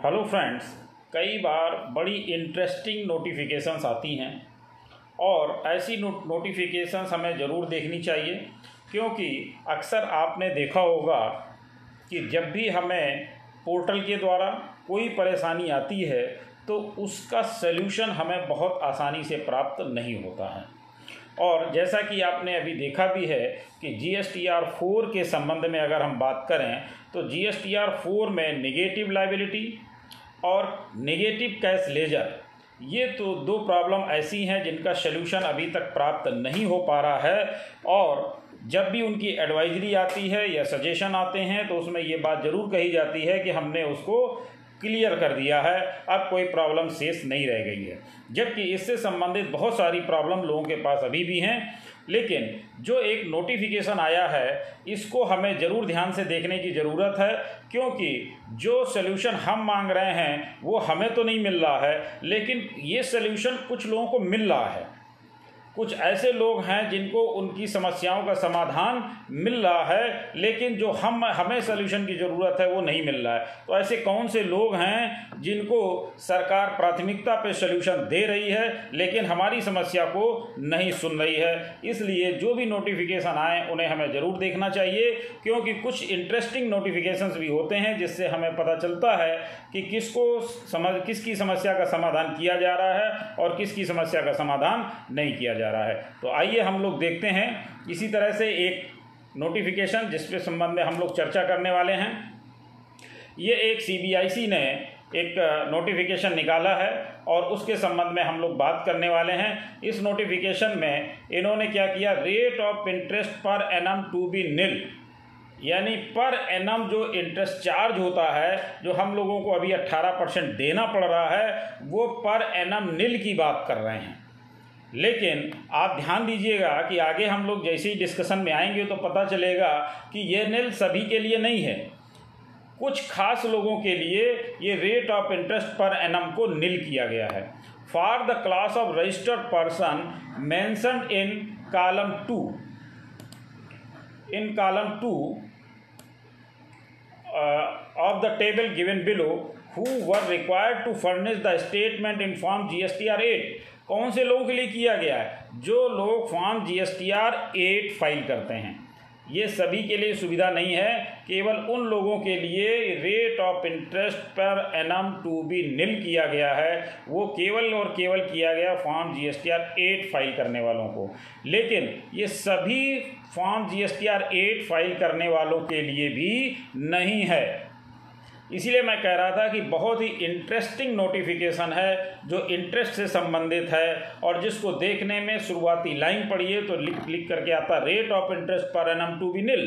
Hello friends कई बार बड़ी interesting notifications आती हैं और ऐसी नोटिफिकेशंस हमें ज़रूर देखनी चाहिए, क्योंकि अक्सर आपने देखा होगा कि जब भी हमें पोर्टल के द्वारा कोई परेशानी आती है तो उसका सल्यूशन हमें बहुत आसानी से प्राप्त नहीं होता है। और जैसा कि आपने अभी देखा भी है कि G S T R four के संबंध में अगर हम बात करें तो G S T R four में निगेटिव लाइबिलिटी और नेगेटिव कैश लेजर ये तो दो प्रॉब्लम ऐसी हैं जिनका सल्यूशन अभी तक प्राप्त नहीं हो पा रहा है और जब भी उनकी एडवाइजरी आती है या सजेशन आते हैं तो उसमें ये बात ज़रूर कही जाती है कि हमने उसको क्लियर कर दिया है। अब कोई प्रॉब्लम शेष नहीं रह गई है। जबकि इससे संबंधित बहुत सारी प्रॉब्लम लोगों के पास अभी भी हैं। लेकिन जो एक नोटिफिकेशन आया है, इसको हमें ज़रूर ध्यान से देखने की ज़रूरत है, क्योंकि जो सल्यूशन हम मांग रहे हैं, वो हमें तो नहीं मिल रहा है, लेकिन ये सल्यूशन कुछ लोगों को मिल रहा है। कुछ ऐसे लोग हैं जिनको उनकी समस्याओं का समाधान मिल रहा है, लेकिन जो हम, हमें सोल्यूशन की ज़रूरत है, वो नहीं मिल रहा है। तो ऐसे कौन से लोग हैं जिनको सरकार प्राथमिकता पे सोल्यूशन दे रही है, लेकिन हमारी समस्या को नहीं सुन रही है? इसलिए जो भी नोटिफिकेशन आए, उन्हें हमें ज़रूर देखना चाहिए, क्योंकि कुछ इंटरेस्टिंग नोटिफिकेशंस भी होते हैं, जिससे हमें पता चलता है कि किसको समझ किसकी समस्या का समाधान किया जा रहा है और किसकी समस्या का समाधान नहीं किया जा रहा। है। तो आइए हम लोग देखते हैं। इसी तरह से एक नोटिफिकेशन जिसके संबंध में हम लोग चर्चा करने वाले हैं। ये एक सीबीआईसी ने एक नोटिफिकेशन निकाला है और उसके संबंध में हम लोग बात करने वाले हैं। इस नोटिफिकेशन में इन्होंने क्या किया? Rate of interest per annum to be nil यानी पर एनम जो इंटरेस्ट चार्ज होता है, जो हम लोगों को अभी 18 परसेंट देना पड़ रहा है, वो पर एनम निल की बात कर रहे हैं। लेकिन आप ध्यान दीजिएगा कि आगे हम लोग जैसे ही डिस्कशन में आएँगे तो पता चलेगा कि ये निल सभी के लिए नहीं है। कुछ खास लोगों के लिए ये rate of interest per annum को नील किया गया है। For the class of registered person mentioned in column two in column two of the table given below who were required to furnish the statement in form G S T R eight कौन से लोगों के लिए किया गया है? जो लोग form G S T R eight file करते हैं। ये सभी के लिए सुविधा नहीं है। केवल उन लोगों के लिए rate of interest per annum to be nil किया गया है। वो केवल और केवल किया गया form G S T R eight file करने वालों को। लेकिन ये सभी form G S T R eight file करने वालों के लिए भी नहीं है। इसीलिए मैं कह रहा था कि बहुत ही इंटरेस्टिंग नोटिफिकेशन है, जो इंटरेस्ट से संबंधित है, और जिसको देखने में शुरुआती लाइन पढ़िए तो लिख लिख करके आता rate of interest per annum to be nil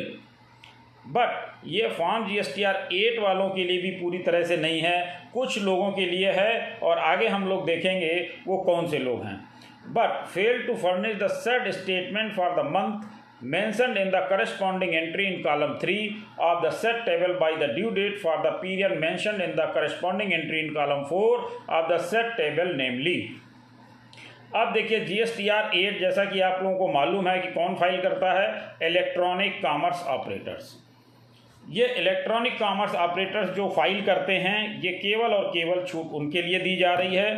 but ये form G S T R eight वालों के लिए भी पूरी तरह से नहीं है, कुछ लोगों के लिए है, और आगे हम लोग देखेंगे वो कौन से लोग हैं। But fail to furnish the said statement for the month mentioned in the corresponding entry in column 3 of the set table by the due date for the period mentioned in the corresponding entry in column 4 of the set table namely अब देखिए G S T R eight जैसा कि आप लोगों को मालूम है कि कौन फ़ाइल करता है इलेक्ट्रॉनिक कॉमर्स ऑपरेटर्स ये इलेक्ट्रॉनिक कॉमर्स ऑपरेटर्स जो फ़ाइल करते हैं ये केवल और केवल छूट उनके लिए दी जा रही है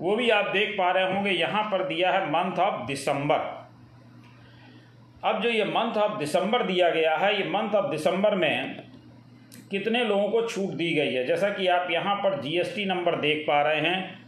वो भी आप देख पा रहे होंगे यहाँ पर दिया है मंथ ऑफ़ दिसंबर अब जो ये मंथ ऑफ़ दिसंबर दिया गया है, ये मंथ ऑफ़ दिसंबर में कितने लोगों को छूट दी गई है? जैसा कि आप यहाँ पर जीएसटी नंबर देख पा रहे हैं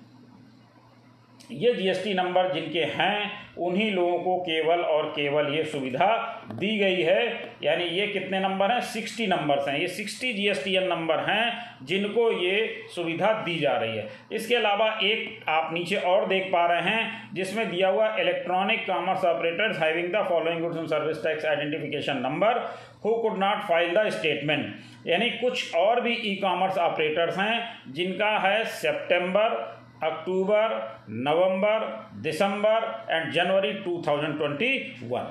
ये जीएसटी नंबर जिनके हैं, उन्हीं लोगों को केवल और केवल ये सुविधा दी गई है। यानी ये कितने नंबर हैं? सिक्सटी नंबर्स हैं। ये सिक्सटी जीएसटीएन नंबर हैं जिनको ये सुविधा दी जा रही है। इसके अलावा एक आप नीचे और देख पा रहे हैं, जिसमें दिया हुआ electronic commerce operators having the following goods and service tax identification number who could not file the statement यानी कुछ और भी ई कॉमर्स ऑपरेटर्स हैं, जिनका है September October, November, December and जनवरी 2021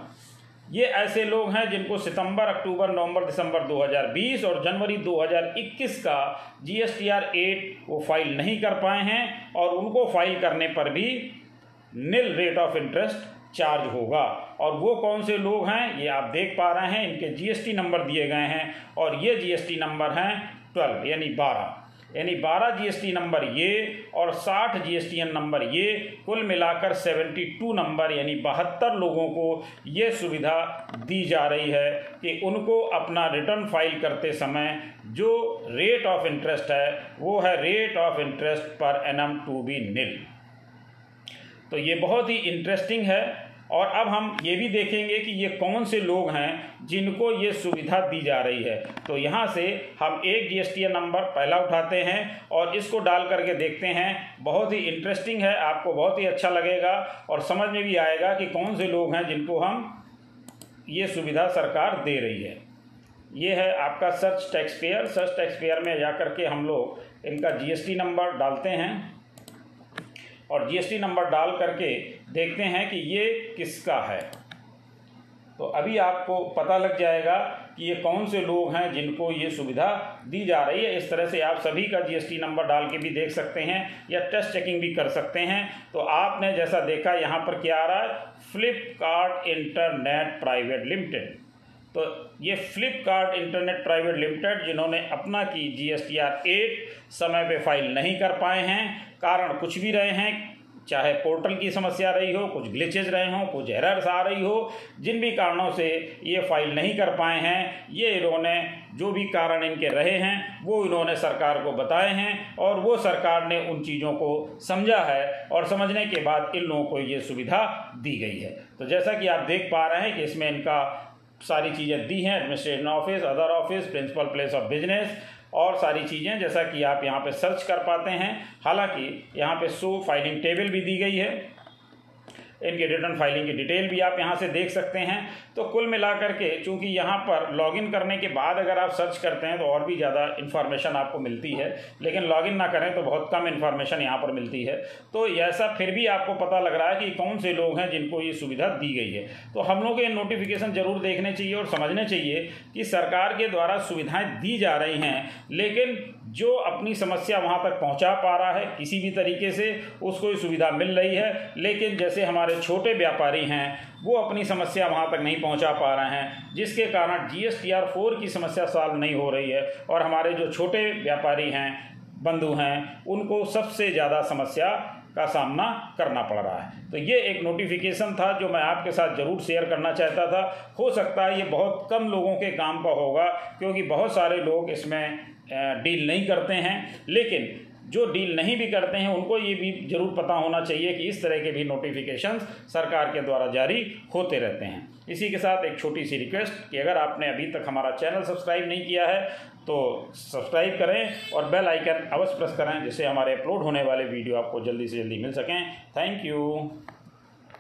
ये ऐसे लोग हैं जिनको सितंबर, अक्टूबर, नवंबर, दिसंबर 2020 और जनवरी 2021 का G S T R eight वो फ़ाइल नहीं कर पाए हैं और उनको फ़ाइल करने पर भी nil rate of interest charge होगा। और वो कौन से लोग हैं, ये आप देख पा रहे हैं, इनके जीएसटी नंबर दिए गए हैं और ये जीएसटी नंबर हैं ट्वेल्व यानी बारह। यानी 12 जीएसटी नंबर ये और 60 जीएसटीएन नंबर ये, कुल मिलाकर 72 नंबर, यानी बहत्तर लोगों को ये सुविधा दी जा रही है कि उनको अपना रिटर्न फ़ाइल करते समय जो रेट ऑफ़ इंटरेस्ट है, वो है rate of interest per annum to be nil तो ये बहुत ही इंटरेस्टिंग है। और अब हम ये भी देखेंगे कि ये कौन से लोग हैं जिनको ये सुविधा दी जा रही है। तो यहाँ से हम एक जी नंबर पहला उठाते हैं और इसको डाल करके देखते हैं। बहुत ही इंटरेस्टिंग है, आपको बहुत ही अच्छा लगेगा और समझ में भी आएगा कि कौन से लोग हैं जिनको हम ये सुविधा सरकार दे रही है। ये है आपका search tax payer search tax payer में जा कर के हम लोग इनका जीएसटी नंबर डालते हैं। और जीएसटी नंबर डाल करके देखते हैं कि ये किसका है। तो अभी आपको पता लग जाएगा कि ये कौन से लोग हैं जिनको ये सुविधा दी जा रही है। इस तरह से आप सभी का जीएसटी नंबर डाल के भी देख सकते हैं या टेस्ट चेकिंग भी कर सकते हैं। तो आपने जैसा देखा, यहाँ पर क्या आ रहा है? फ्लिपकार्ट इंटरनेट प्राइवेट लिमिटेड तो ये फ्लिपकार्ट इंटरनेट प्राइवेट लिमिटेड जिन्होंने अपना की G S T R eight समय पे फ़ाइल नहीं कर पाए हैं, कारण कुछ भी रहे हैं, चाहे पोर्टल की समस्या रही हो, कुछ ग्लिचेज रहे हों, कुछ एरर्स आ रही हो, जिन भी कारणों से ये फ़ाइल नहीं कर पाए हैं, ये इन्होंने जो भी कारण इनके रहे हैं, वो इन्होंने सरकार को बताए हैं, और वो सरकार ने उन चीज़ों को समझा है, और समझने के बाद इन लोगों को ये सुविधा दी गई है। तो जैसा कि आप देख पा रहे हैं कि इसमें इनका सारी चीज़ें दी हैं administration office other office principal place of business और सारी चीज़ें, जैसा कि आप यहाँ पे सर्च कर पाते हैं। हालाँकि यहाँ पे सो फाइलिंग टेबल भी दी गई है। इनकी रिटर्न फाइलिंग की डिटेल भी आप यहाँ से देख सकते हैं। तो कुल मिलाकर के चूँकि यहाँ पर लॉगिन करने के बाद अगर आप सर्च करते हैं तो और भी ज़्यादा इन्फॉर्मेशन आपको मिलती है। लेकिन लॉगिन ना करें तो बहुत कम इन्फॉर्मेशन यहाँ पर मिलती है। तो ऐसा फिर भी आपको पता लग रहा है कि कौन से लोग हैं जिनको ये सुविधा दी गई है। तो हम लोग ये नोटिफिकेशन ज़रूर देखने चाहिए और समझने चाहिए कि सरकार के द्वारा सुविधाएँ दी जा रही हैं। लेकिन जो अपनी समस्या वहाँ तक पहुँचा पा रहा है, किसी भी तरीके से उसको ये सुविधा मिल रही है, लेकिन जैसे हमारे छोटे व्यापारी हैं, वो अपनी समस्या वहाँ तक नहीं पहुँचा पा रहे हैं, जिसके कारण G S T R four की समस्या सॉल्व नहीं हो रही है, और हमारे जो छोटे व्यापारी हैं, बंधु हैं, उनको सबसे ज़्यादा समस्या का सामना करना पड़ रहा है। तो ये एक नोटिफिकेशन था जो मैं आपके साथ ज़रूर शेयर करना चाहता था। हो सकता है ये बहुत कम लोगों के काम का होगा, क्योंकि बहुत सारे लोग इसमें डील नहीं करते हैं, लेकिन जो डील नहीं भी करते हैं, उनको ये भी ज़रूर पता होना चाहिए कि इस तरह के भी नोटिफिकेशन सरकार के द्वारा जारी होते रहते हैं। इसी के साथ एक छोटी सी रिक्वेस्ट कि अगर आपने अभी तक हमारा चैनल सब्सक्राइब नहीं किया है तो सब्सक्राइब करें और बेल आइकन अवश्य प्रेस करें, जिससे हमारे अपलोड होने वाले वीडियो आपको जल्दी से जल्दी मिल सकें। Thank you